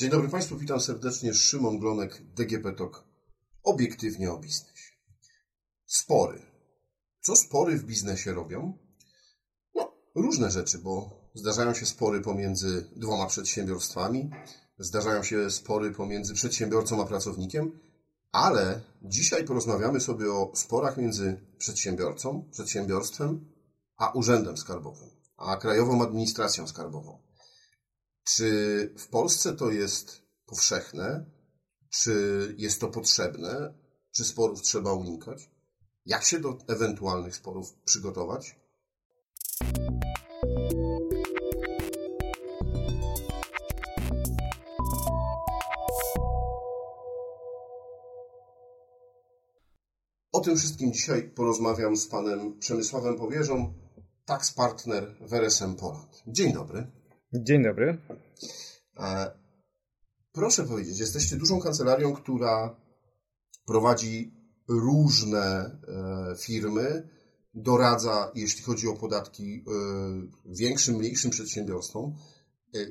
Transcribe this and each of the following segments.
Dzień dobry Państwu, witam serdecznie. Szymon Glonek, DGP TOK. Obiektywnie o biznesie. Spory. Co spory w biznesie robią? No, różne rzeczy, bo zdarzają się spory pomiędzy dwoma przedsiębiorstwami, zdarzają się spory pomiędzy przedsiębiorcą a pracownikiem, ale dzisiaj porozmawiamy sobie o sporach między przedsiębiorcą, przedsiębiorstwem, a urzędem skarbowym, a krajową administracją skarbową. Czy w Polsce to jest powszechne? Czy jest to potrzebne? Czy sporów trzeba unikać? Jak się do ewentualnych sporów przygotować? O tym wszystkim dzisiaj porozmawiam z panem Przemysławem Powierzą, tax partner w RSM Poland. Dzień dobry. Dzień dobry. E, proszę powiedzieć, jesteście dużą kancelarią, która prowadzi różne e, firmy, doradza, jeśli chodzi o podatki, e, większym, mniejszym przedsiębiorstwom.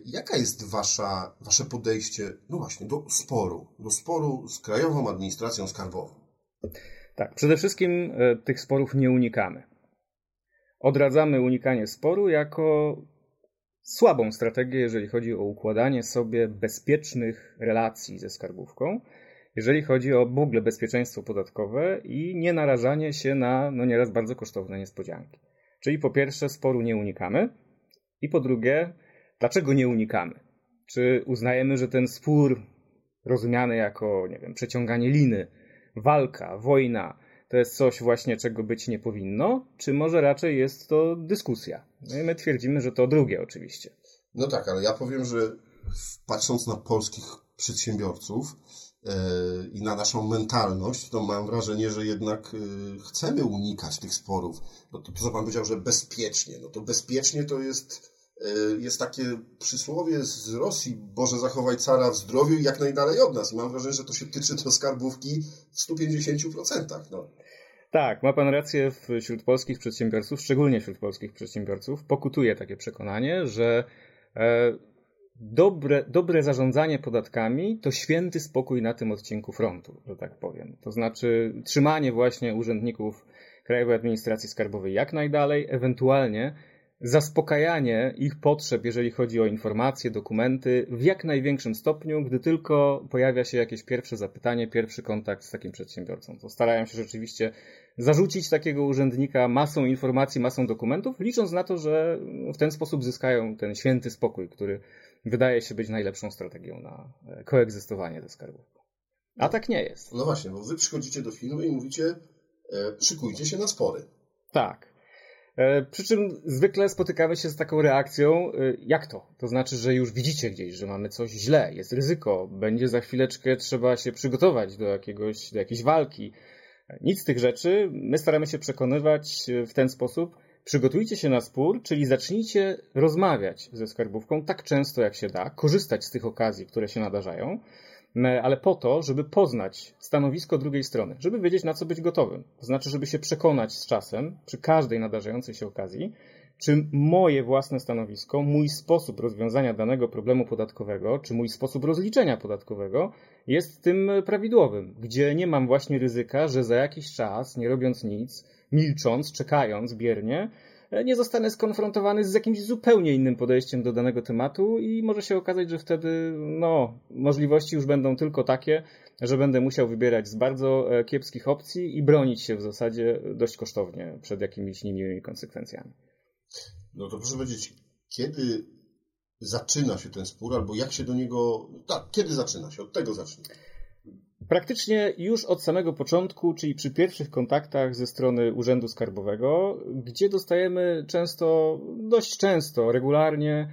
Jaka jest wasza, wasze podejście, no właśnie, do sporu, do sporu z Krajową Administracją Skarbową? Tak, przede wszystkim tych sporów nie unikamy. Odradzamy unikanie sporu jako słabą strategię, jeżeli chodzi o układanie sobie bezpiecznych relacji ze skarbówką, jeżeli chodzi o w ogóle bezpieczeństwo podatkowe i nie narażanie się na no nieraz bardzo kosztowne niespodzianki. Czyli po pierwsze sporu nie unikamy i po drugie, dlaczego nie unikamy? Czy uznajemy, że ten spór rozumiany jako, nie wiem, przeciąganie liny, walka, wojna, to jest coś właśnie, czego być nie powinno, czy może raczej jest to dyskusja? No i my twierdzimy, że to drugie oczywiście. No tak, ale ja powiem, że patrząc na polskich przedsiębiorców yy, i na naszą mentalność, to mam wrażenie, że jednak yy, chcemy unikać tych sporów. No to, to co Pan powiedział, że bezpiecznie. No to bezpiecznie to jest jest takie przysłowie z Rosji, Boże zachowaj cara w zdrowiu i jak najdalej od nas. I mam wrażenie, że to się tyczy do skarbówki w 150%. No. Tak, ma pan rację, wśród polskich przedsiębiorców, szczególnie wśród polskich przedsiębiorców, pokutuje takie przekonanie, że e, dobre, dobre zarządzanie podatkami to święty spokój na tym odcinku frontu, że tak powiem. To znaczy trzymanie właśnie urzędników Krajowej Administracji Skarbowej jak najdalej, ewentualnie zaspokajanie ich potrzeb, jeżeli chodzi o informacje, dokumenty, w jak największym stopniu, gdy tylko pojawia się jakieś pierwsze zapytanie, pierwszy kontakt z takim przedsiębiorcą. To starają się rzeczywiście zarzucić takiego urzędnika masą informacji, masą dokumentów, licząc na to, że w ten sposób zyskają ten święty spokój, który wydaje się być najlepszą strategią na koegzystowanie ze skarbówką. A tak nie jest. No właśnie, bo wy przychodzicie do firmy i mówicie, e, szykujcie się na spory. Tak. E, przy czym zwykle spotykamy się z taką reakcją, e, jak to? To znaczy, że już widzicie gdzieś, że mamy coś źle, jest ryzyko, będzie za chwileczkę trzeba się przygotować do, jakiegoś, do jakiejś walki. Nic z tych rzeczy. My staramy się przekonywać w ten sposób, przygotujcie się na spór, czyli zacznijcie rozmawiać ze skarbówką tak często jak się da, korzystać z tych okazji, które się nadarzają, ale po to, żeby poznać stanowisko drugiej strony, żeby wiedzieć, na co być gotowym. To znaczy, żeby się przekonać z czasem, przy każdej nadarzającej się okazji, czy moje własne stanowisko, mój sposób rozwiązania danego problemu podatkowego, czy mój sposób rozliczenia podatkowego jest tym prawidłowym, gdzie nie mam właśnie ryzyka, że za jakiś czas, nie robiąc nic, milcząc, czekając biernie, nie zostanę skonfrontowany z jakimś zupełnie innym podejściem do danego tematu i może się okazać, że wtedy no, możliwości już będą tylko takie, że będę musiał wybierać z bardzo e, kiepskich opcji i bronić się w zasadzie dość kosztownie przed jakimiś niemiłymi konsekwencjami. No to proszę powiedzieć, kiedy zaczyna się ten spór, albo jak się do niego. Tak, kiedy zaczyna się? Od tego zacznijmy. Praktycznie już od samego początku, czyli przy pierwszych kontaktach ze strony Urzędu Skarbowego, gdzie dostajemy często, dość często, regularnie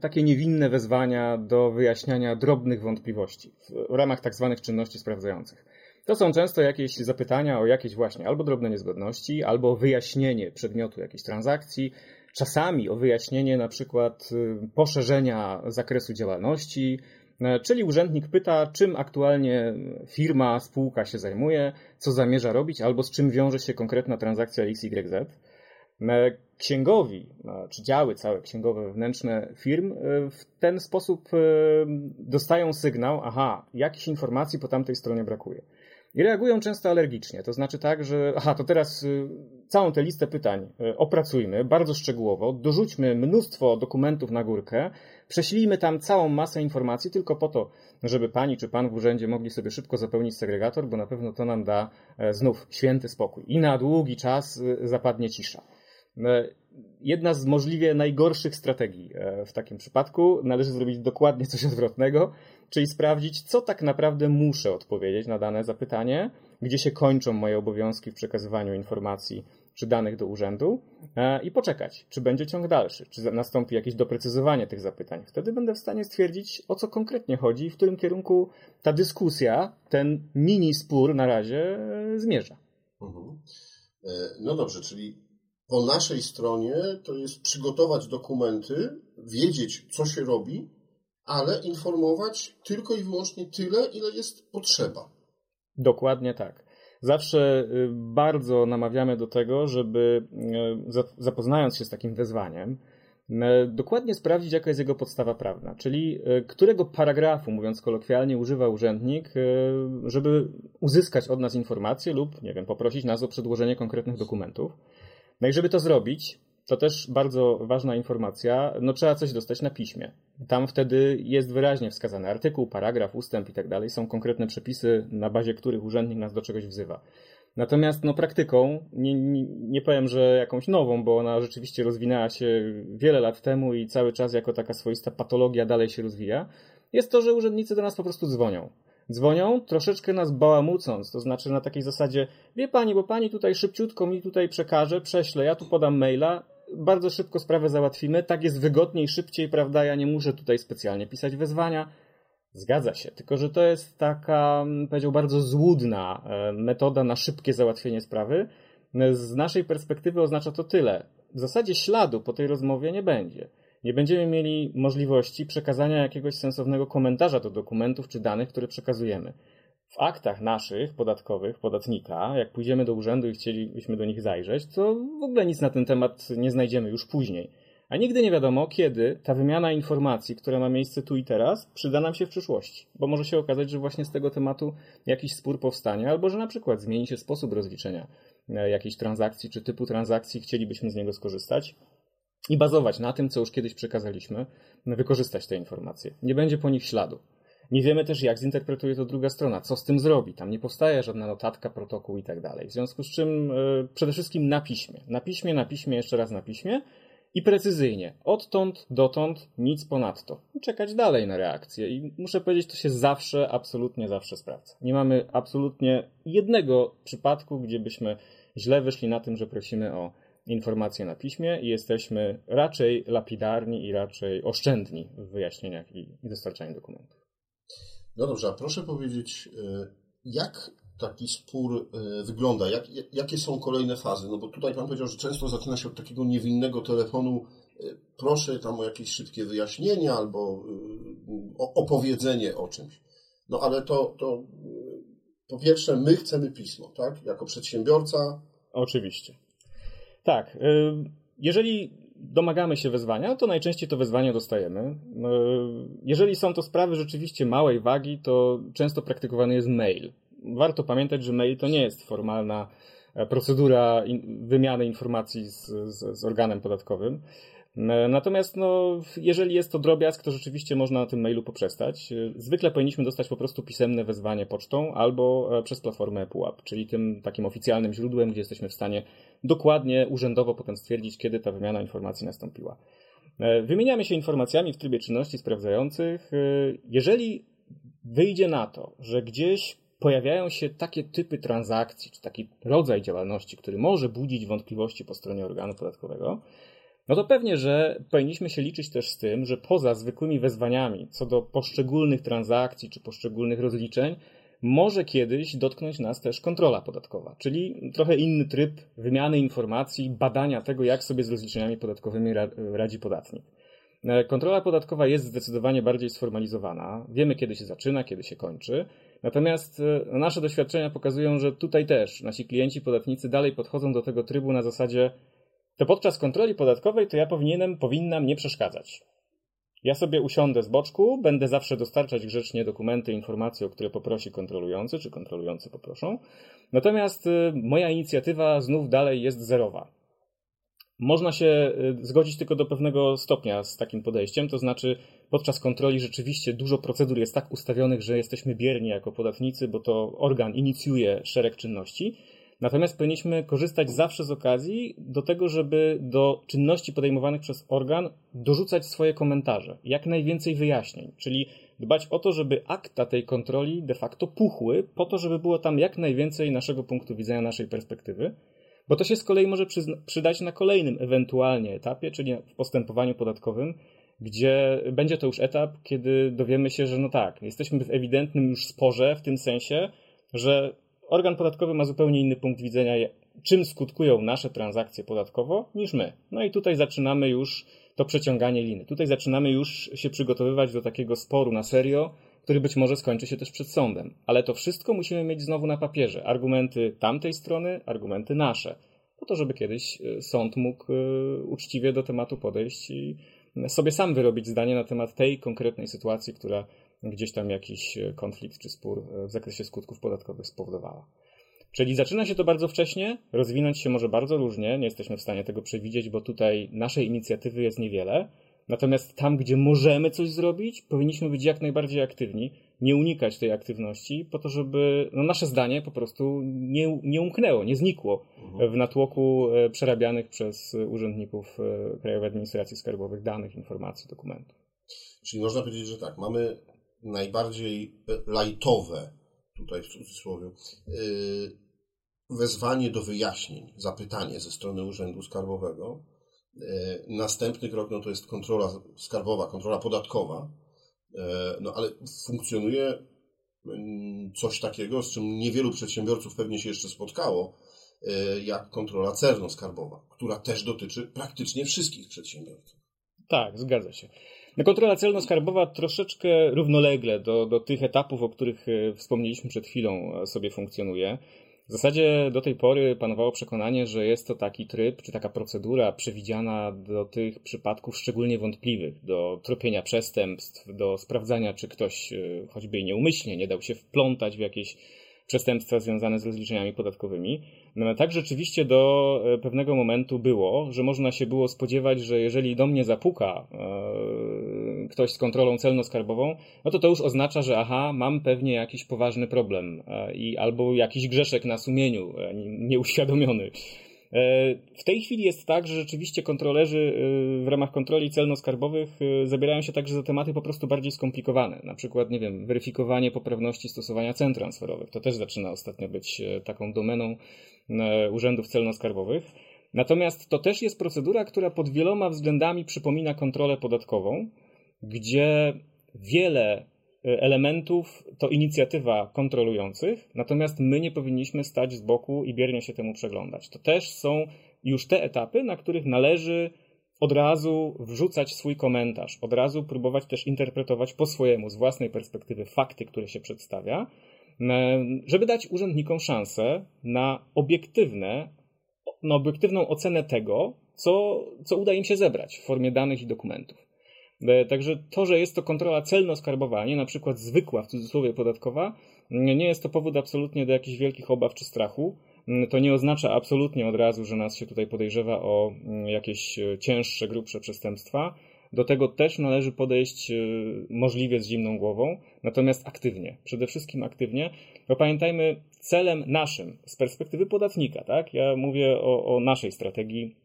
takie niewinne wezwania do wyjaśniania drobnych wątpliwości w ramach tak zwanych czynności sprawdzających. To są często jakieś zapytania o jakieś właśnie albo drobne niezgodności, albo wyjaśnienie przedmiotu jakiejś transakcji, czasami o wyjaśnienie na przykład y, poszerzenia zakresu działalności, E, czyli urzędnik pyta, czym aktualnie firma, spółka się zajmuje, co zamierza robić, albo z czym wiąże się konkretna transakcja XYZ. Księgowi, czy działy całe księgowe wewnętrzne firm w ten sposób dostają sygnał, aha, jakichś informacji po tamtej stronie brakuje. I reagują często alergicznie. To znaczy tak, że aha, to teraz całą tę listę pytań y, opracujmy bardzo szczegółowo, dorzućmy mnóstwo dokumentów na górkę, prześlijmy tam całą masę informacji tylko po to, żeby pani czy pan w urzędzie mogli sobie szybko zapełnić segregator, bo na pewno to nam da e, znów święty spokój. I na długi czas y, zapadnie cisza. E, jedna z możliwie najgorszych strategii e, w takim przypadku należy zrobić dokładnie coś odwrotnego, czyli sprawdzić, co tak naprawdę muszę odpowiedzieć na dane zapytanie, gdzie się kończą moje obowiązki w przekazywaniu informacji czy danych do urzędu e, i poczekać, czy będzie ciąg dalszy, czy nastąpi jakieś doprecyzowanie tych zapytań. Wtedy będę w stanie stwierdzić, o co konkretnie chodzi i w którym kierunku ta dyskusja, ten mini spór na razie zmierza. Mhm. No dobrze, czyli po naszej stronie to jest przygotować dokumenty, wiedzieć, co się robi, ale informować tylko i wyłącznie tyle, ile jest potrzeba. Dokładnie tak. Zawsze y, bardzo namawiamy do tego, żeby y, zapoznając się z takim wezwaniem, y, dokładnie sprawdzić, jaka jest jego podstawa prawna, czyli którego paragrafu, mówiąc kolokwialnie, używa urzędnik, żeby uzyskać od nas informację lub, nie wiem, poprosić nas o przedłożenie konkretnych dokumentów. No i żeby to zrobić, to też bardzo ważna informacja, no trzeba coś dostać na piśmie. Tam wtedy jest wyraźnie wskazany artykuł, paragraf, ustęp i tak dalej. Są konkretne przepisy, na bazie których urzędnik nas do czegoś wzywa. Natomiast no, praktyką, nie, nie, nie powiem, że jakąś nową, bo ona rzeczywiście rozwinęła się wiele lat temu i cały czas jako taka swoista patologia dalej się rozwija, jest to, że urzędnicy do nas po prostu dzwonią. Dzwonią, troszeczkę nas bałamucąc, to znaczy na takiej zasadzie, wie pani, bo pani tutaj szybciutko mi tutaj przekaże, prześlę, ja tu podam maila, bardzo szybko sprawę załatwimy, tak jest wygodniej, szybciej, prawda, ja nie muszę tutaj specjalnie pisać wezwania. Zgadza się, tylko że to jest taka, powiedział, bardzo złudna e, metoda na szybkie załatwienie sprawy. Z naszej perspektywy oznacza to tyle. W zasadzie śladu po tej rozmowie nie będzie nie będziemy mieli możliwości przekazania jakiegoś sensownego komentarza do dokumentów czy danych, które przekazujemy. W aktach naszych podatkowych podatnika, jak pójdziemy do urzędu i chcielibyśmy do nich zajrzeć, to w ogóle nic na ten temat nie znajdziemy już później. A nigdy nie wiadomo, kiedy ta wymiana informacji, która ma miejsce tu i teraz, przyda nam się w przyszłości. Bo może się okazać, że właśnie z tego tematu jakiś spór powstanie, albo że na przykład zmieni się sposób rozliczenia e, jakiejś transakcji, czy typu transakcji, chcielibyśmy z niego skorzystać i bazować na tym, co już kiedyś przekazaliśmy, wykorzystać te informacje. Nie będzie po nich śladu. Nie wiemy też, jak zinterpretuje to druga strona, co z tym zrobi. Tam nie powstaje żadna notatka, protokół i tak dalej. W związku z czym yy, przede wszystkim na piśmie. Na piśmie, na piśmie, jeszcze raz na piśmie i precyzyjnie. Odtąd, dotąd, nic ponadto. I czekać dalej na reakcję. I muszę powiedzieć, to się zawsze, absolutnie zawsze sprawdza. Nie mamy absolutnie jednego przypadku, gdzie byśmy źle wyszli na tym, że prosimy o informacje na piśmie i jesteśmy raczej lapidarni i raczej oszczędni w wyjaśnieniach i, dostarczaniu dokumentów. No dobrze, a proszę powiedzieć, e, jak taki spór e, wygląda? Jak, jakie są kolejne fazy? No bo tutaj Pan powiedział, że często zaczyna się od takiego niewinnego telefonu. E, proszę tam o jakieś szybkie wyjaśnienie albo opowiedzenie o czymś. No ale to, to po pierwsze, my chcemy pismo, tak? Jako przedsiębiorca. Oczywiście. Tak. Jeżeli domagamy się wezwania, to najczęściej to wezwanie dostajemy. Y, jeżeli są to sprawy rzeczywiście małej wagi, to często praktykowany jest mail. Warto pamiętać, że mail to nie jest formalna e, procedura wymiany informacji z, z, z organem podatkowym. E, natomiast no, jeżeli jest to drobiazg, to rzeczywiście można na tym mailu poprzestać. E, zwykle powinniśmy dostać po prostu pisemne wezwanie pocztą albo e, przez platformę ePUAP, czyli tym takim oficjalnym źródłem, gdzie jesteśmy w stanie dokładnie, urzędowo potem stwierdzić, kiedy ta wymiana informacji nastąpiła. Wymieniamy się informacjami w trybie czynności sprawdzających. Jeżeli wyjdzie na to, że gdzieś pojawiają się takie typy transakcji, czy taki rodzaj działalności, który może budzić wątpliwości po stronie organu podatkowego, no to pewnie, że powinniśmy się liczyć też z tym, że poza zwykłymi wezwaniami co do poszczególnych transakcji czy poszczególnych rozliczeń, może kiedyś dotknąć nas też kontrola podatkowa, czyli trochę inny tryb wymiany informacji, badania tego, jak sobie z rozliczeniami podatkowymi radzi podatnik. E, kontrola podatkowa jest zdecydowanie bardziej sformalizowana. Wiemy, kiedy się zaczyna, kiedy się kończy. Natomiast e, nasze doświadczenia pokazują, że tutaj też nasi klienci podatnicy dalej podchodzą do tego trybu na zasadzie to podczas kontroli podatkowej to ja powinienem, powinnam nie przeszkadzać. Ja sobie usiądę z boczku, będę zawsze dostarczać grzecznie dokumenty, informacje, o które poprosi kontrolujący, czy kontrolujący poproszą. Natomiast y, moja inicjatywa znów dalej jest zerowa. Można się y, zgodzić tylko do pewnego stopnia z takim podejściem, to znaczy podczas kontroli rzeczywiście dużo procedur jest tak ustawionych, że jesteśmy bierni jako podatnicy, bo to organ inicjuje szereg czynności. Natomiast powinniśmy korzystać zawsze z okazji do tego, żeby do czynności podejmowanych przez organ dorzucać swoje komentarze, jak najwięcej wyjaśnień, czyli dbać o to, żeby akta tej kontroli de facto puchły, po to, żeby było tam jak najwięcej naszego punktu widzenia, naszej perspektywy, bo to się z kolei może przydać na kolejnym ewentualnie etapie, czyli w postępowaniu podatkowym, gdzie będzie to już etap, kiedy dowiemy się, że no tak, jesteśmy w ewidentnym już sporze w tym sensie, że organ podatkowy ma zupełnie inny punkt widzenia, czym skutkują nasze transakcje podatkowo, niż my. No i tutaj zaczynamy już to przeciąganie liny. Tutaj zaczynamy już się przygotowywać do takiego sporu na serio, który być może skończy się też przed sądem. Ale to wszystko musimy mieć znowu na papierze. Argumenty tamtej strony, argumenty nasze. Po to, żeby kiedyś e, sąd mógł e, uczciwie do tematu podejść i sobie sam wyrobić zdanie na temat tej konkretnej sytuacji, która gdzieś tam jakiś e, konflikt czy spór e, w zakresie skutków podatkowych spowodowała. Czyli zaczyna się to bardzo wcześnie, rozwinąć się może bardzo różnie, nie jesteśmy w stanie tego przewidzieć, bo tutaj naszej inicjatywy jest niewiele. Natomiast tam, gdzie możemy coś zrobić, powinniśmy być jak najbardziej aktywni, nie unikać tej aktywności, po to, żeby no, nasze zdanie po prostu nie, nie umknęło, nie znikło w natłoku e, przerabianych przez urzędników Krajowej Administracji Skarbowych danych, informacji, dokumentów. Czyli można powiedzieć, że tak, mamy najbardziej lajtowe, tutaj w cudzysłowie, y, wezwanie do wyjaśnień, zapytanie ze strony Urzędu Skarbowego. Y, następny krok no to jest kontrola skarbowa, kontrola podatkowa, y, no ale funkcjonuje mm, coś takiego, z czym niewielu przedsiębiorców pewnie się jeszcze spotkało, jak kontrola celno-skarbowa, która też dotyczy praktycznie wszystkich przedsiębiorców. Tak, zgadza się. No, kontrola celno-skarbowa troszeczkę równolegle do, do tych etapów, o których e, wspomnieliśmy przed chwilą, e, sobie funkcjonuje. W zasadzie do tej pory panowało przekonanie, że jest to taki tryb, czy taka procedura przewidziana do tych przypadków szczególnie wątpliwych, do tropienia przestępstw, do sprawdzania, czy ktoś e, choćby nieumyślnie nie dał się wplątać w jakieś przestępstwa związane z rozliczeniami podatkowymi. No, tak rzeczywiście do e, pewnego momentu było, że można się było spodziewać, że jeżeli do mnie zapuka e, ktoś z kontrolą celno-skarbową, no to to już oznacza, że aha, mam pewnie jakiś poważny problem e, i albo jakiś grzeszek na sumieniu nieuświadomiony. E, w tej chwili jest tak, że rzeczywiście kontrolerzy e, w ramach kontroli celno-skarbowych e, zabierają się także za tematy po prostu bardziej skomplikowane. Na przykład, nie wiem, weryfikowanie poprawności stosowania cen transferowych. To też zaczyna ostatnio być taką domeną urzędów celno-skarbowych. Natomiast to też jest procedura, która pod wieloma względami przypomina kontrolę podatkową, gdzie wiele elementów to inicjatywa kontrolujących, natomiast my nie powinniśmy stać z boku i biernie się temu przeglądać. To też są już te etapy, na których należy od razu wrzucać swój komentarz, od razu próbować też interpretować po swojemu, z własnej perspektywy, fakty, które się przedstawia, żeby dać urzędnikom szansę na obiektywne, na obiektywną ocenę tego, co, co uda im się zebrać w formie danych i dokumentów. E, także to, że jest to kontrola celno-skarbowa, nie na przykład zwykła, w cudzysłowie podatkowa, nie jest to powód absolutnie do jakichś wielkich obaw czy strachu. To nie oznacza absolutnie od razu, że nas się tutaj podejrzewa o jakieś e, cięższe, grubsze przestępstwa. Do tego też należy podejść e, możliwie z zimną głową, natomiast aktywnie, przede wszystkim aktywnie. Bo pamiętajmy, celem naszym z perspektywy podatnika, tak? Ja mówię o, o naszej strategii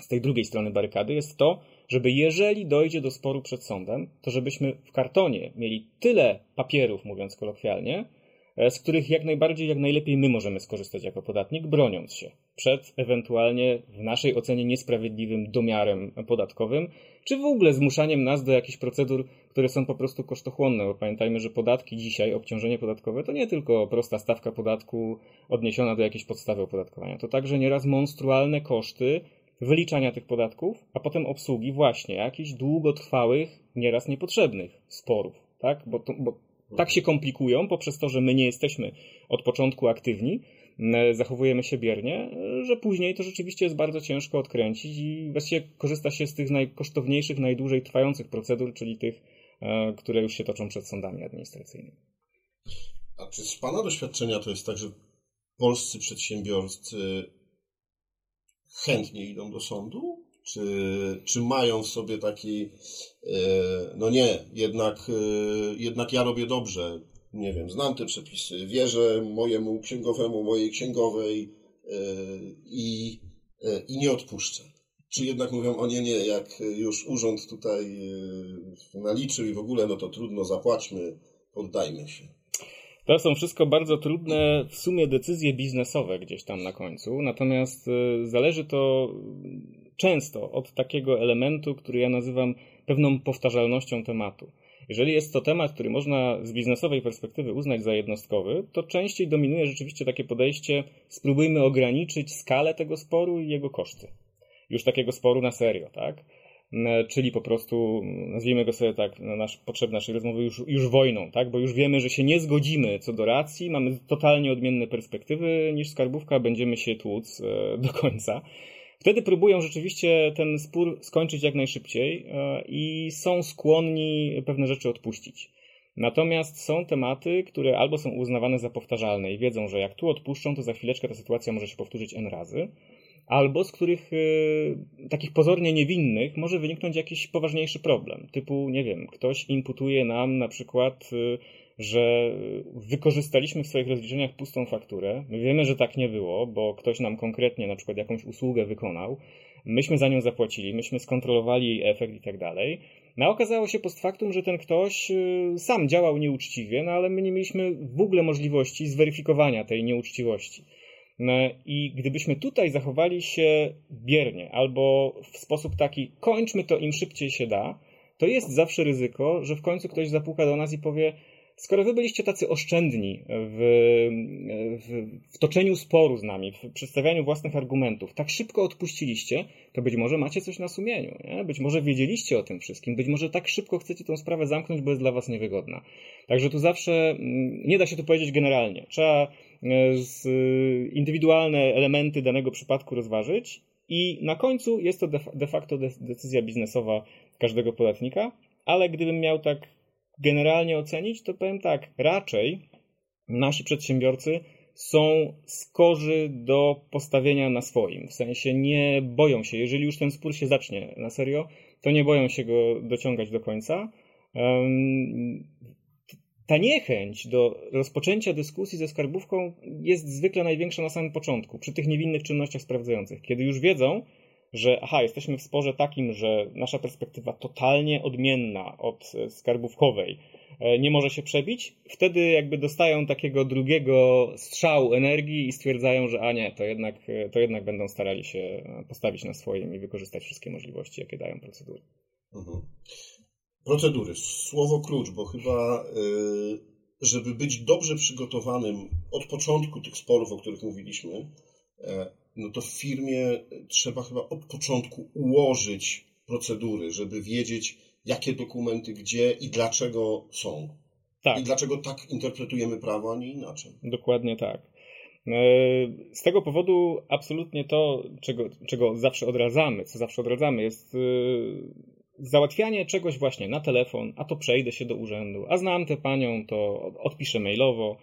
z tej drugiej strony barykady, jest to, żeby jeżeli dojdzie do sporu przed sądem, to żebyśmy w kartonie mieli tyle papierów, mówiąc kolokwialnie, e, z których jak najbardziej, jak najlepiej my możemy skorzystać jako podatnik, broniąc się przed ewentualnie w naszej ocenie niesprawiedliwym domiarem podatkowym, czy w ogóle zmuszaniem nas do jakichś procedur, które są po prostu kosztochłonne, bo pamiętajmy, że podatki dzisiaj, obciążenie podatkowe to nie tylko prosta stawka podatku odniesiona do jakiejś podstawy opodatkowania, to także nieraz monstrualne koszty wyliczania tych podatków, a potem obsługi właśnie jakichś długotrwałych, nieraz niepotrzebnych sporów, tak? Bo, to, bo tak się komplikują poprzez to, że my nie jesteśmy od początku aktywni, zachowujemy się biernie, że później to rzeczywiście jest bardzo ciężko odkręcić i właściwie korzysta się z tych najkosztowniejszych, najdłużej trwających procedur, czyli tych, które już się toczą przed sądami administracyjnymi. A czy z Pana doświadczenia to jest tak, że polscy przedsiębiorcy chętnie idą do sądu? Czy, czy mają w sobie taki, e, no nie, jednak, e, jednak ja robię dobrze, nie wiem, znam te przepisy, wierzę mojemu księgowemu, mojej księgowej e, i, i nie odpuszczę. Czy jednak mówią, o nie, nie, jak już urząd tutaj naliczył i w ogóle, no to trudno, zapłaćmy, poddajmy się. To są wszystko bardzo trudne w sumie decyzje biznesowe gdzieś tam na końcu, natomiast y, zależy to często od takiego elementu, który ja nazywam pewną powtarzalnością tematu. Jeżeli jest to temat, który można z biznesowej perspektywy uznać za jednostkowy, to częściej dominuje rzeczywiście takie podejście: spróbujmy ograniczyć skalę tego sporu i jego koszty. Już takiego sporu na serio, tak? Czyli po prostu, nazwijmy go sobie tak, na nasz, potrzeb naszej rozmowy już, już wojną, tak? Bo już wiemy, że się nie zgodzimy co do racji, mamy totalnie odmienne perspektywy niż skarbówka, będziemy się tłuc e, do końca. Wtedy próbują rzeczywiście ten spór skończyć jak najszybciej e, i są skłonni pewne rzeczy odpuścić. Natomiast są tematy, które albo są uznawane za powtarzalne i wiedzą, że jak tu odpuszczą, to za chwileczkę ta sytuacja może się powtórzyć n razy, albo z których y, takich pozornie niewinnych może wyniknąć jakiś poważniejszy problem. Typu, nie wiem, ktoś imputuje nam na przykład, y, że wykorzystaliśmy w swoich rozliczeniach pustą fakturę. My wiemy, że tak nie było, bo ktoś nam konkretnie na przykład jakąś usługę wykonał. Myśmy za nią zapłacili, myśmy skontrolowali jej efekt i tak dalej. No okazało się post factum, że ten ktoś y, sam działał nieuczciwie, no ale my nie mieliśmy w ogóle możliwości zweryfikowania tej nieuczciwości. No I gdybyśmy tutaj zachowali się biernie albo w sposób taki, kończmy to im szybciej się da, to jest zawsze ryzyko, że w końcu ktoś zapuka do nas i powie: Skoro wy byliście tacy oszczędni w, w, w, toczeniu sporu z nami, w przedstawianiu własnych argumentów, tak szybko odpuściliście, to być może macie coś na sumieniu. Nie? Być może wiedzieliście o tym wszystkim, być może tak szybko chcecie tą sprawę zamknąć, bo jest dla was niewygodna. Także tu zawsze mm, nie da się to powiedzieć generalnie. Trzeba E, z indywidualne elementy danego przypadku rozważyć i na końcu jest to de facto decyzja biznesowa każdego podatnika, ale gdybym miał tak generalnie ocenić, to powiem tak, raczej nasi przedsiębiorcy są skorzy do postawienia na swoim. W sensie nie boją się, jeżeli już ten spór się zacznie na serio, to nie boją się go dociągać do końca ta niechęć do rozpoczęcia dyskusji ze skarbówką jest zwykle największa na samym początku, przy tych niewinnych czynnościach sprawdzających, kiedy już wiedzą, że aha, jesteśmy w sporze takim, że nasza perspektywa totalnie odmienna od skarbówkowej e, nie może się przebić, wtedy jakby dostają takiego drugiego strzału energii i stwierdzają, że a nie, to jednak, to jednak będą starali się postawić na swoim i wykorzystać wszystkie możliwości, jakie dają procedury. Mhm. Procedury, słowo klucz, bo chyba, y, żeby być dobrze przygotowanym od początku tych sporów, o których mówiliśmy, e, no to w firmie trzeba chyba od początku ułożyć procedury, żeby wiedzieć, jakie dokumenty gdzie i dlaczego są. Tak. I dlaczego tak interpretujemy prawo, a nie inaczej. Dokładnie tak. E, z tego powodu absolutnie to, czego, czego zawsze odradzamy, co zawsze odradzamy, jest y, załatwianie czegoś właśnie na telefon, a to przejdę się do urzędu, a znam tę panią, to odpiszę mailowo.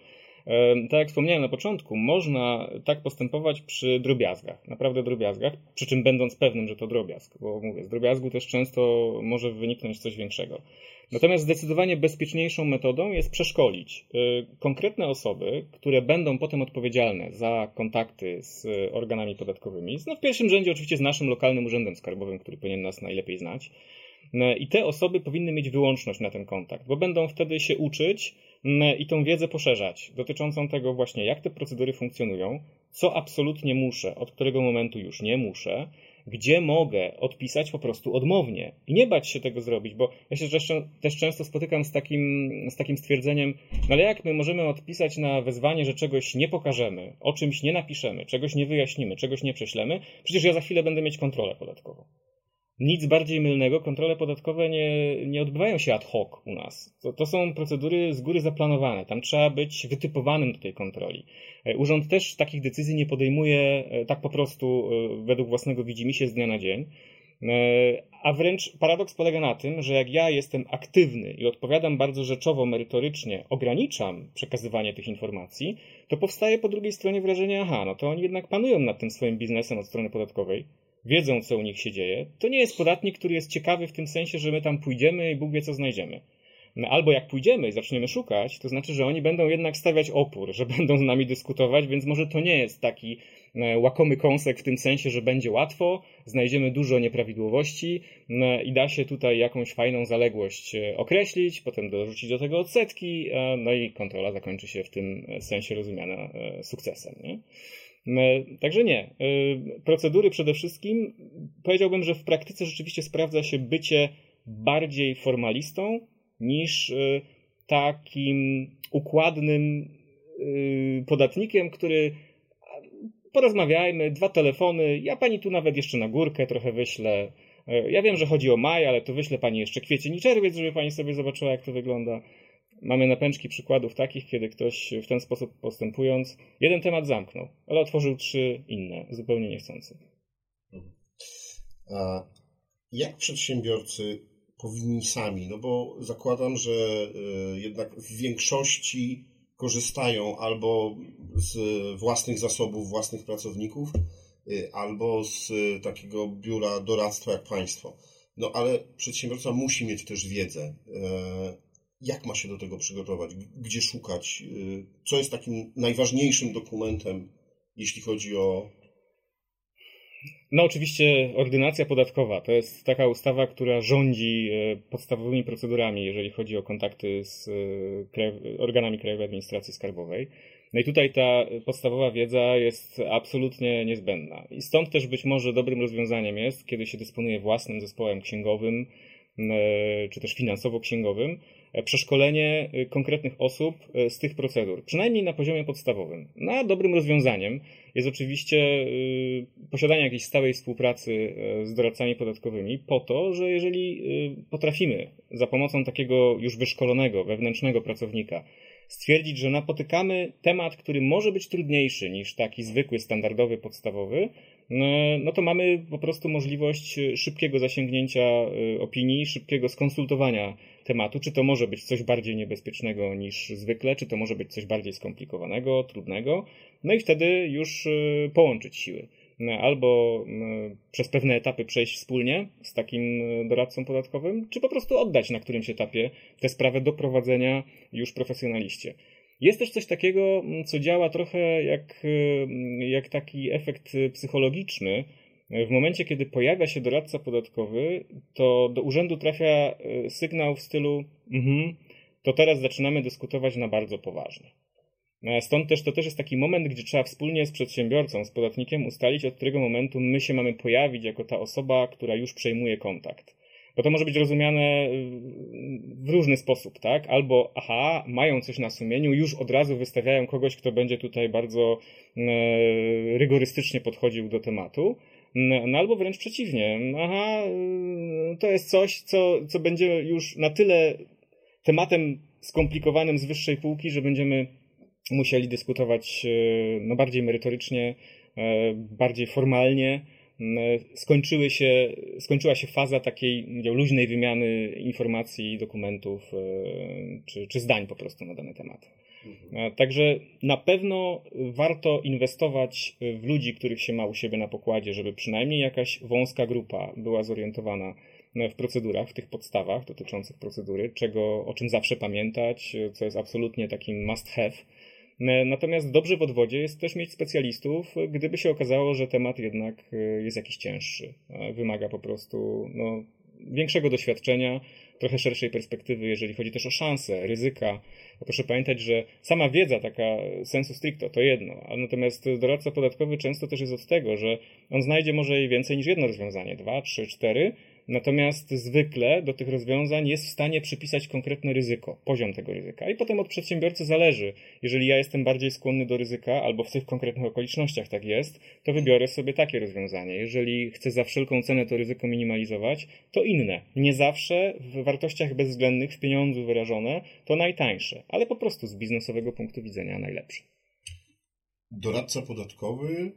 Tak jak wspomniałem na początku, można tak postępować przy drobiazgach, naprawdę drobiazgach, przy czym będąc pewnym, że to drobiazg, bo mówię, z drobiazgu też często może wyniknąć coś większego. Natomiast zdecydowanie bezpieczniejszą metodą jest przeszkolić y, konkretne osoby, które będą potem odpowiedzialne za kontakty z organami podatkowymi. No w pierwszym rzędzie oczywiście z naszym lokalnym urzędem skarbowym, który powinien nas najlepiej znać I te osoby powinny mieć wyłączność na ten kontakt, bo będą wtedy się uczyć i tą wiedzę poszerzać dotyczącą tego właśnie, jak te procedury funkcjonują, co absolutnie muszę, od którego momentu już nie muszę, gdzie mogę odpisać po prostu odmownie i nie bać się tego zrobić, bo ja się też często spotykam z takim, z takim stwierdzeniem, no ale jak my możemy odpisać na wezwanie, że czegoś nie pokażemy, o czymś nie napiszemy, czegoś nie wyjaśnimy, czegoś nie prześlemy, przecież ja za chwilę będę mieć kontrolę podatkową. Nic bardziej mylnego. Kontrole podatkowe nie, nie odbywają się ad hoc u nas. To, to są procedury z góry zaplanowane. Tam trzeba być wytypowanym do tej kontroli. E, urząd też takich decyzji nie podejmuje e, tak po prostu e, według własnego widzimisię z dnia na dzień. A wręcz paradoks polega na tym, że jak ja jestem aktywny i odpowiadam bardzo rzeczowo, merytorycznie, ograniczam przekazywanie tych informacji, to powstaje po drugiej stronie wrażenie, aha, no to oni jednak panują nad tym swoim biznesem od strony podatkowej, wiedzą, co u nich się dzieje. To nie jest podatnik, który jest ciekawy w tym sensie, że my tam pójdziemy i Bóg wie, co znajdziemy. No, albo jak pójdziemy i zaczniemy szukać, to znaczy, że oni będą jednak stawiać opór, że będą z nami dyskutować, więc może to nie jest taki łakomy kąsek w tym sensie, że będzie łatwo, znajdziemy dużo nieprawidłowości no, i da się tutaj jakąś fajną zaległość e, określić, potem dorzucić do tego odsetki, e, no i kontrola zakończy się w tym sensie rozumiana sukcesem. Nie? Także nie. Procedury przede wszystkim powiedziałbym, że w praktyce rzeczywiście sprawdza się bycie bardziej formalistą niż takim układnym y, podatnikiem, który porozmawiajmy, dwa telefony, ja pani tu nawet jeszcze na górkę trochę wyślę. Y, ja wiem, że chodzi o maj, ale to wyślę pani jeszcze kwiecień i czerwiec, żeby pani sobie zobaczyła, jak to wygląda. Mamy napęczki przykładów takich, kiedy ktoś w ten sposób postępując, jeden temat zamknął, ale otworzył trzy inne, zupełnie niechcący. A jak przedsiębiorcy powinni sami, no bo zakładam, że e, jednak w większości korzystają albo z własnych zasobów, własnych pracowników, e, albo z takiego biura doradztwa jak państwo. No ale przedsiębiorca musi mieć też wiedzę. E, jak ma się do tego przygotować? Gdzie szukać? Co jest takim najważniejszym dokumentem, jeśli chodzi o no oczywiście ordynacja podatkowa to jest taka ustawa, która rządzi e, podstawowymi procedurami, jeżeli chodzi o kontakty z e, organami Krajowej Administracji Skarbowej. No i tutaj ta podstawowa wiedza jest absolutnie niezbędna. I stąd też być może dobrym rozwiązaniem jest, kiedy się dysponuje własnym zespołem księgowym, e, czy też finansowo-księgowym, przeszkolenie konkretnych osób z tych procedur, przynajmniej na poziomie podstawowym. No a dobrym rozwiązaniem jest oczywiście posiadanie jakiejś stałej współpracy z doradcami podatkowymi po to, że jeżeli potrafimy za pomocą takiego już wyszkolonego, wewnętrznego pracownika stwierdzić, że napotykamy temat, który może być trudniejszy niż taki zwykły, standardowy, podstawowy, no, no to mamy po prostu możliwość szybkiego zasięgnięcia opinii, szybkiego skonsultowania tematu, czy to może być coś bardziej niebezpiecznego niż zwykle, czy to może być coś bardziej skomplikowanego, trudnego, no i wtedy już y, połączyć siły. No, albo y, przez pewne etapy przejść wspólnie z takim y, doradcą podatkowym, czy po prostu oddać na którymś etapie tę sprawę do prowadzenia już profesjonaliście. Jest też coś takiego, co działa trochę jak, jak taki efekt psychologiczny, w momencie, kiedy pojawia się doradca podatkowy, to do urzędu trafia e, sygnał w stylu mhm, to teraz zaczynamy dyskutować na bardzo poważnie. E, stąd też to też jest taki moment, gdzie trzeba wspólnie z przedsiębiorcą, z podatnikiem ustalić, od którego momentu my się mamy pojawić jako ta osoba, która już przejmuje kontakt. Bo to może być rozumiane e, w różny sposób, tak? Albo, aha, mają coś na sumieniu, już od razu wystawiają kogoś, kto będzie tutaj bardzo e, rygorystycznie podchodził do tematu, no, no albo wręcz przeciwnie. Aha, to jest coś, co, co będzie już na tyle tematem skomplikowanym z wyższej półki, że będziemy musieli dyskutować e, no, bardziej merytorycznie, e, bardziej formalnie. Skończyły się, skończyła się faza takiej luźnej wymiany informacji, dokumentów e, czy, czy zdań po prostu na dany temat. Mhm. Także na pewno warto inwestować w ludzi, których się ma u siebie na pokładzie, żeby przynajmniej jakaś wąska grupa była zorientowana w procedurach, w tych podstawach dotyczących procedury, czego, o czym zawsze pamiętać, co jest absolutnie takim must have. Natomiast dobrze w odwodzie jest też mieć specjalistów, gdyby się okazało, że temat jednak jest jakiś cięższy. Wymaga po prostu no, większego doświadczenia, trochę szerszej perspektywy, jeżeli chodzi też o szanse, ryzyka. Proszę pamiętać, że sama wiedza taka sensu stricto to jedno, natomiast doradca podatkowy często też jest od tego, że on znajdzie może i więcej niż jedno rozwiązanie, dwa, trzy, cztery, Natomiast zwykle do tych rozwiązań jest w stanie przypisać konkretne ryzyko, poziom tego ryzyka. I potem od przedsiębiorcy zależy. Jeżeli ja jestem bardziej skłonny do ryzyka, albo w tych konkretnych okolicznościach tak jest, to wybiorę sobie takie rozwiązanie. Jeżeli chcę za wszelką cenę to ryzyko minimalizować, to inne. Nie zawsze w wartościach bezwzględnych, w pieniądzu wyrażone, to najtańsze, ale po prostu z biznesowego punktu widzenia najlepsze. Doradca podatkowy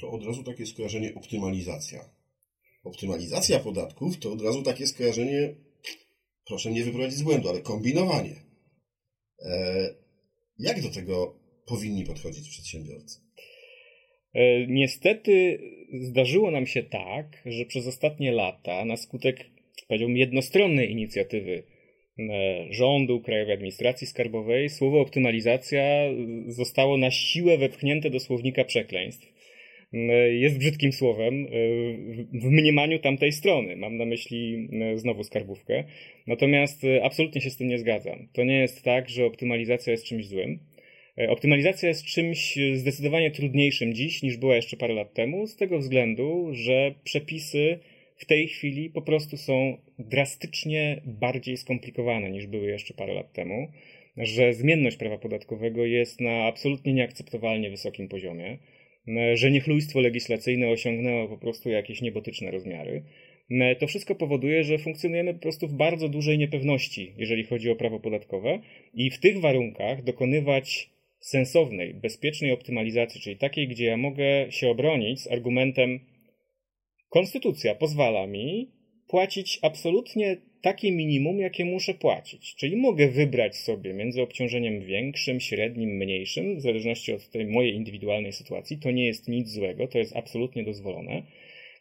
to od razu takie skojarzenie optymalizacja. Optymalizacja podatków to od razu takie skojarzenie, proszę mnie wyprowadzić z błędu, ale kombinowanie. E, jak do tego powinni podchodzić przedsiębiorcy? E, niestety zdarzyło nam się tak, że przez ostatnie lata na skutek, powiedziałbym, jednostronnej inicjatywy e, rządu, Krajowej Administracji Skarbowej, słowo optymalizacja zostało na siłę wepchnięte do słownika przekleństw. E, jest brzydkim słowem w mniemaniu tamtej strony. Mam na myśli znowu skarbówkę. Natomiast absolutnie się z tym nie zgadzam. To nie jest tak, że optymalizacja jest czymś złym. Optymalizacja jest czymś zdecydowanie trudniejszym dziś niż była jeszcze parę lat temu, z tego względu, że przepisy w tej chwili po prostu są drastycznie bardziej skomplikowane niż były jeszcze parę lat temu, że zmienność prawa podatkowego jest na absolutnie nieakceptowalnie wysokim poziomie, że niechlujstwo legislacyjne osiągnęło po prostu jakieś niebotyczne rozmiary. E, to wszystko powoduje, że funkcjonujemy po prostu w bardzo dużej niepewności, jeżeli chodzi o prawo podatkowe, i w tych warunkach dokonywać sensownej, bezpiecznej optymalizacji, czyli takiej, gdzie ja mogę się obronić z argumentem konstytucja pozwala mi płacić absolutnie takie minimum, jakie muszę płacić. Czyli mogę wybrać sobie między obciążeniem większym, średnim, mniejszym, w zależności od tej mojej indywidualnej sytuacji. To nie jest nic złego, to jest absolutnie dozwolone.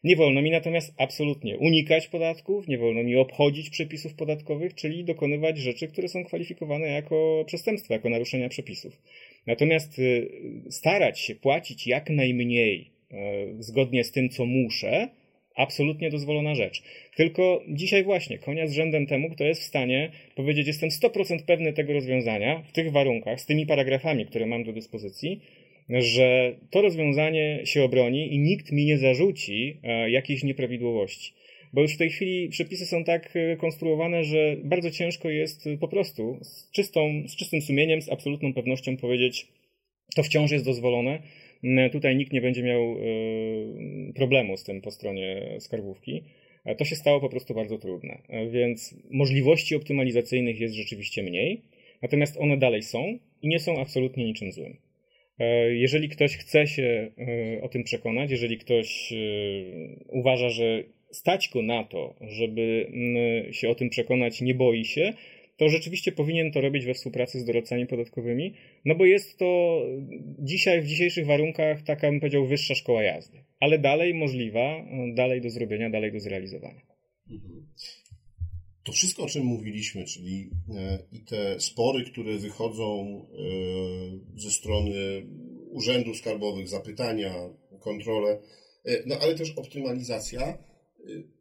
Nie wolno mi natomiast absolutnie unikać podatków, nie wolno mi obchodzić przepisów podatkowych, czyli dokonywać rzeczy, które są kwalifikowane jako przestępstwa, jako naruszenia przepisów. Natomiast y, starać się płacić jak najmniej y, zgodnie z tym, co muszę, absolutnie dozwolona rzecz. Tylko dzisiaj właśnie konia z rzędem temu, kto jest w stanie powiedzieć, jestem 100% pewny tego rozwiązania w tych warunkach, z tymi paragrafami, które mam do dyspozycji, że to rozwiązanie się obroni i nikt mi nie zarzuci e, jakichś nieprawidłowości. Bo już w tej chwili przepisy są tak e, konstruowane, że bardzo ciężko jest po prostu z, czystą, z czystym sumieniem, z absolutną pewnością powiedzieć, to wciąż jest dozwolone. Tutaj nikt nie będzie miał e, problemu z tym po stronie skarbówki. To się stało po prostu bardzo trudne. Więc możliwości optymalizacyjnych jest rzeczywiście mniej, natomiast one dalej są i nie są absolutnie niczym złym. E, jeżeli ktoś chce się e, o tym przekonać, jeżeli ktoś e, uważa, że stać go na to, żeby się o tym przekonać, nie boi się, to rzeczywiście powinien to robić we współpracy z doradcami podatkowymi, no bo jest to dzisiaj, w dzisiejszych warunkach, taka bym powiedział, wyższa szkoła jazdy, ale dalej możliwa, dalej do zrobienia, dalej do zrealizowania. Mhm. To wszystko, o czym mówiliśmy, czyli e, i te spory, które wychodzą e, ze strony urzędów skarbowych, zapytania, kontrole, e, no ale też optymalizacja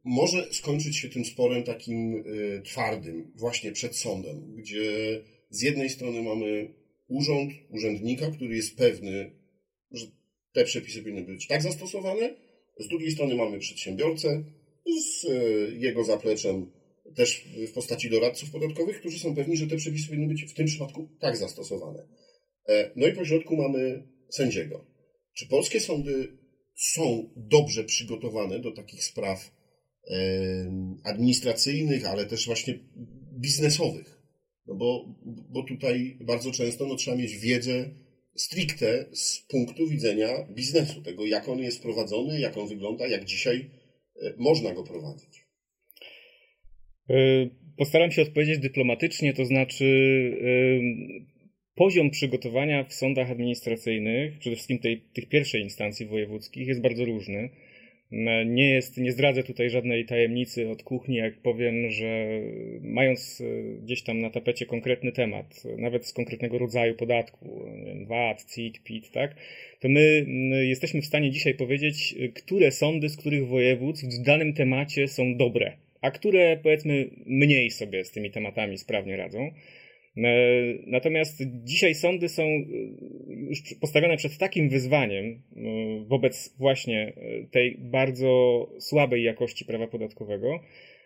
może skończyć się tym sporem takim twardym, właśnie przed sądem, gdzie z jednej strony mamy urząd, urzędnika, który jest pewny, że te przepisy powinny być tak zastosowane, z drugiej strony mamy przedsiębiorcę z jego zapleczem też w postaci doradców podatkowych, którzy są pewni, że te przepisy powinny być w tym przypadku tak zastosowane. E, no i po środku mamy sędziego. Czy polskie sądy są dobrze przygotowane do takich spraw administracyjnych, ale też właśnie biznesowych? No bo, bo tutaj bardzo często no, trzeba mieć wiedzę stricte z punktu widzenia biznesu, tego jak on jest prowadzony, jak on wygląda, jak dzisiaj e, można go prowadzić. E, postaram się odpowiedzieć dyplomatycznie, to znaczy poziom przygotowania w sądach administracyjnych, przede wszystkim tej, tych pierwszej instancji wojewódzkich, jest bardzo różny. E, nie, jest, nie zdradzę tutaj żadnej tajemnicy od kuchni, jak powiem, że mając gdzieś tam na tapecie konkretny temat, nawet z konkretnego rodzaju podatku, VAT, CIT, PIT, tak, to my jesteśmy w stanie dzisiaj powiedzieć, które sądy z których województw w danym temacie są dobre a które powiedzmy mniej sobie z tymi tematami sprawnie radzą. Natomiast dzisiaj sądy są już postawione przed takim wyzwaniem wobec właśnie tej bardzo słabej jakości prawa podatkowego,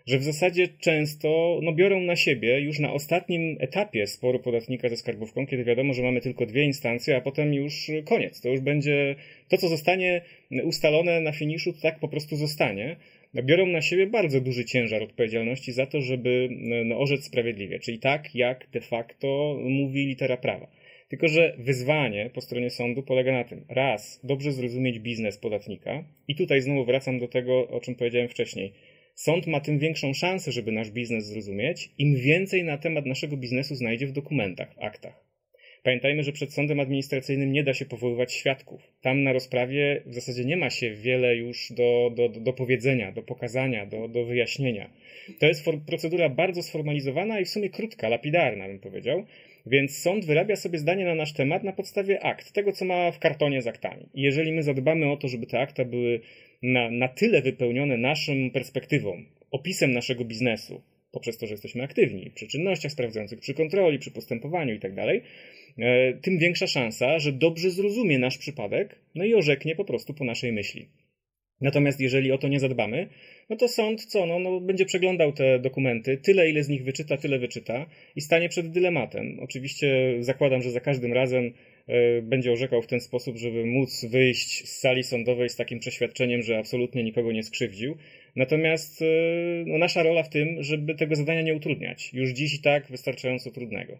że w zasadzie często no, biorą na siebie już na ostatnim etapie sporu podatnika ze skarbówką, kiedy wiadomo, że mamy tylko dwie instancje, a potem już koniec. To już będzie to, co zostanie ustalone na finiszu, tak po prostu zostanie. Biorą na siebie bardzo duży ciężar odpowiedzialności za to, żeby no, orzec sprawiedliwie, czyli tak, jak de facto mówi litera prawa. Tylko, że wyzwanie po stronie sądu polega na tym, raz, dobrze zrozumieć biznes podatnika, i tutaj znowu wracam do tego, o czym powiedziałem wcześniej Sąd ma tym większą szansę, żeby nasz biznes zrozumieć, im więcej na temat naszego biznesu znajdzie w dokumentach, w aktach. Pamiętajmy, że przed sądem administracyjnym nie da się powoływać świadków. Tam na rozprawie w zasadzie nie ma się wiele już do, do, do powiedzenia, do pokazania, do, do wyjaśnienia. To jest procedura bardzo sformalizowana i w sumie krótka, lapidarna, bym powiedział. Więc sąd wyrabia sobie zdanie na nasz temat na podstawie akt, tego co ma w kartonie z aktami. I jeżeli my zadbamy o to, żeby te akta były na, na tyle wypełnione naszą perspektywą, opisem naszego biznesu, poprzez to, że jesteśmy aktywni przy czynnościach sprawdzających, przy kontroli, przy postępowaniu itd., tak tym większa szansa, że dobrze zrozumie nasz przypadek, no i orzeknie po prostu po naszej myśli. Natomiast jeżeli o to nie zadbamy, no to sąd co? No, no, będzie przeglądał te dokumenty, tyle ile z nich wyczyta, tyle wyczyta i stanie przed dylematem. Oczywiście zakładam, że za każdym razem E, będzie orzekał w ten sposób, żeby móc wyjść z sali sądowej z takim przeświadczeniem, że absolutnie nikogo nie skrzywdził. Natomiast e, no, nasza rola w tym, żeby tego zadania nie utrudniać. Już dziś i tak wystarczająco trudnego.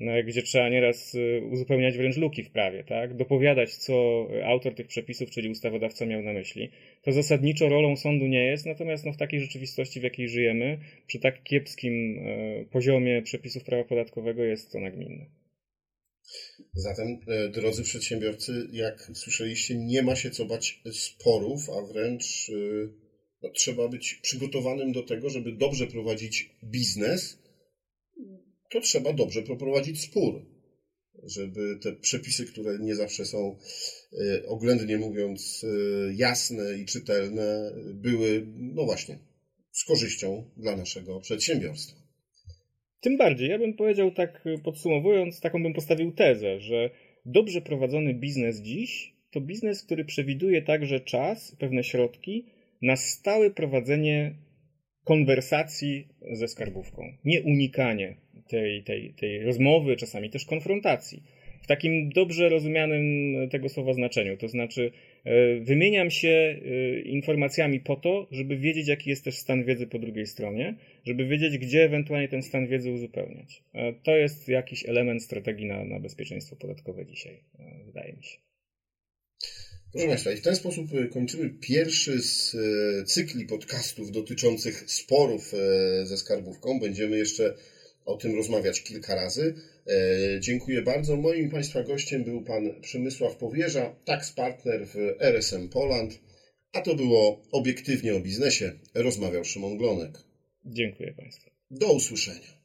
No, gdzie trzeba nieraz e, uzupełniać wręcz luki w prawie, tak? dopowiadać, co autor tych przepisów, czyli ustawodawca miał na myśli. To zasadniczo rolą sądu nie jest, natomiast no, w takiej rzeczywistości, w jakiej żyjemy, przy tak kiepskim poziomie przepisów prawa podatkowego jest to nagminne. Zatem, e, drodzy przedsiębiorcy, jak słyszeliście, nie ma się co bać sporów, a wręcz no, trzeba być przygotowanym do tego, żeby dobrze prowadzić biznes, to trzeba dobrze poprowadzić spór. Żeby te przepisy, które nie zawsze są e, oględnie mówiąc jasne i czytelne, były, no właśnie, z korzyścią dla naszego przedsiębiorstwa. Tym bardziej, ja bym powiedział tak y, podsumowując, taką bym postawił tezę, że dobrze prowadzony biznes dziś to biznes, który przewiduje także czas, pewne środki na stałe prowadzenie konwersacji ze skarbówką. Nie unikanie tej, tej, tej rozmowy, czasami też konfrontacji w takim dobrze rozumianym tego słowa znaczeniu. To znaczy, e, wymieniam się e, informacjami po to, żeby wiedzieć, jaki jest też stan wiedzy po drugiej stronie, żeby wiedzieć, gdzie ewentualnie ten stan wiedzy uzupełniać. E, to jest jakiś element strategii na, na bezpieczeństwo podatkowe dzisiaj, wydaje mi się. Proszę Państwa, i w ten sposób kończymy pierwszy z cykli podcastów dotyczących sporów ze skarbówką. Będziemy jeszcze o tym rozmawiać kilka razy. E, dziękuję bardzo. Moim Państwa gościem był Pan Przemysław Powierza, tax partner w RSM Poland, a to było obiektywnie o biznesie. Rozmawiał Szymon Glonek. Dziękuję Państwu. Do usłyszenia.